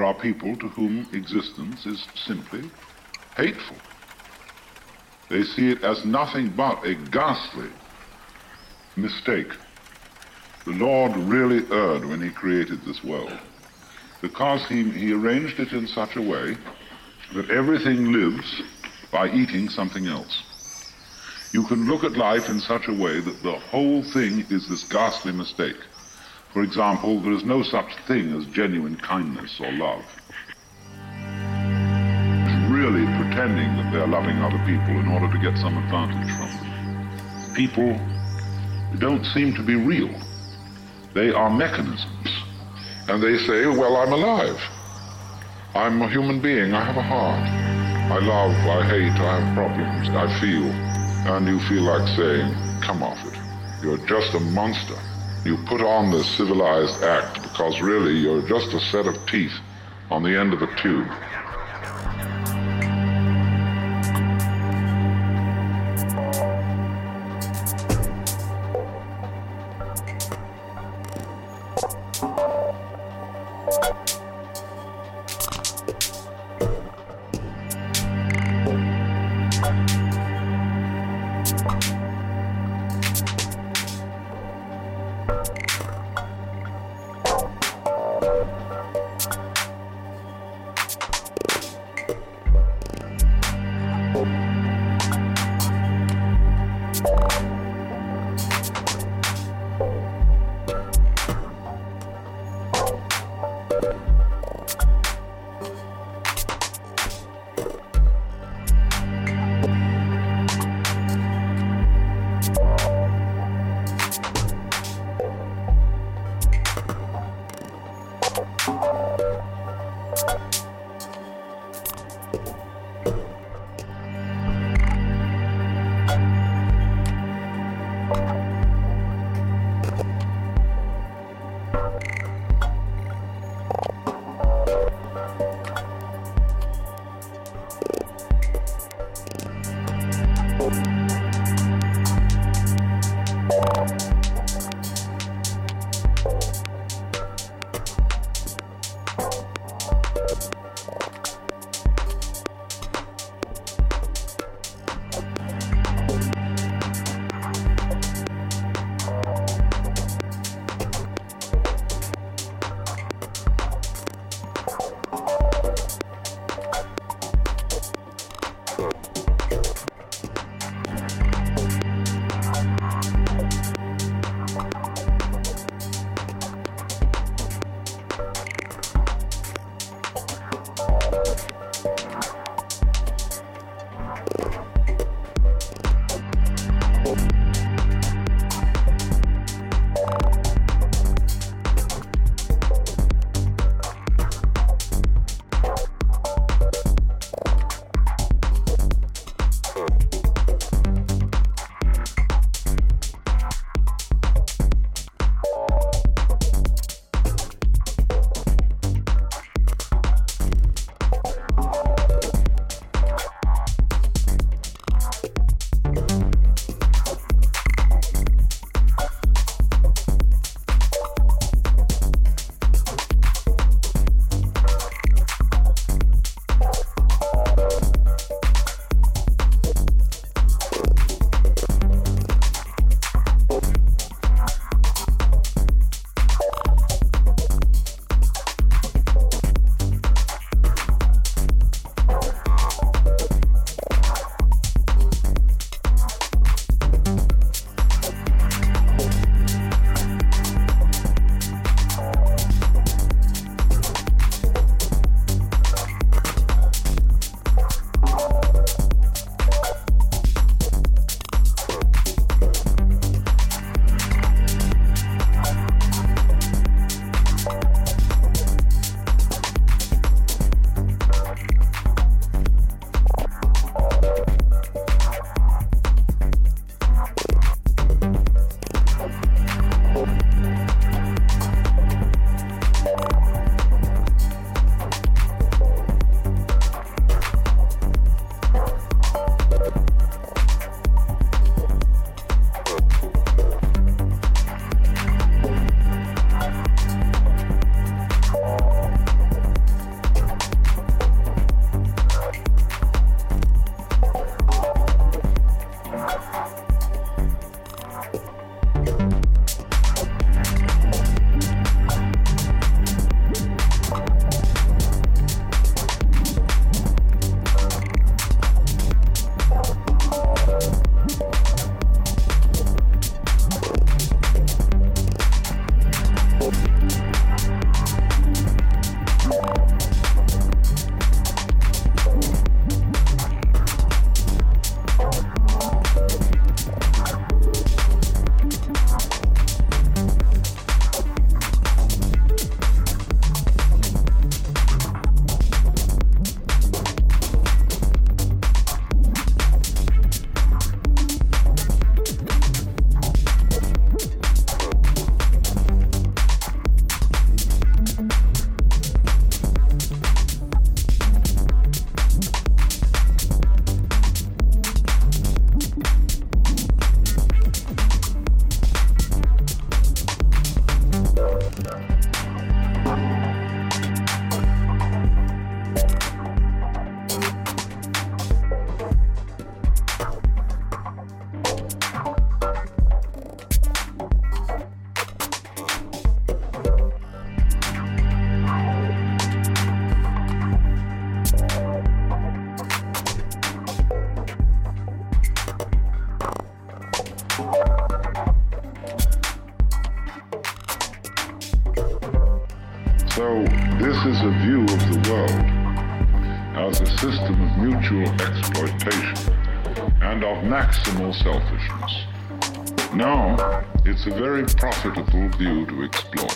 There are people to whom existence is simply hateful. They see it as nothing but a ghastly mistake. The Lord really erred when he created this world because he, he arranged it in such a way that everything lives by eating something else. You can look at life in such a way that the whole thing is this ghastly mistake. For example, there is no such thing as genuine kindness or love. It's really pretending that they're loving other people in order to get some advantage from them. People don't seem to be real. They are mechanisms. And they say, well, I'm alive. I'm a human being. I have a heart. I love, I hate, I have problems, I feel. And you feel like saying, come off it. You're just a monster. You put on this civilized act because really you're just a set of teeth on the end of a tube. So this is a view of the world as a system of mutual exploitation and of maximal selfishness. Now, it's a very profitable view to explore.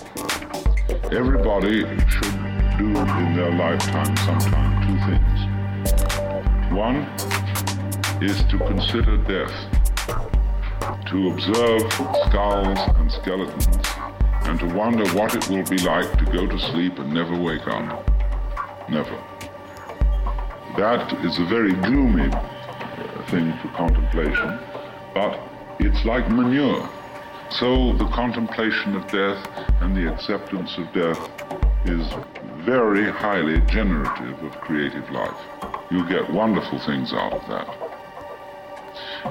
Everybody should do in their lifetime sometime two things. One is to consider death, to observe skulls and skeletons, and to wonder what it will be like to go to sleep and never wake up. Never. That is a very gloomy uh, thing for contemplation, but it's like manure. So the contemplation of death and the acceptance of death is very highly generative of creative life. You get wonderful things out of that.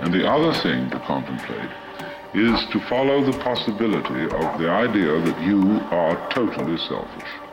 And the other thing to contemplate is to follow the possibility of the idea that you are totally selfish.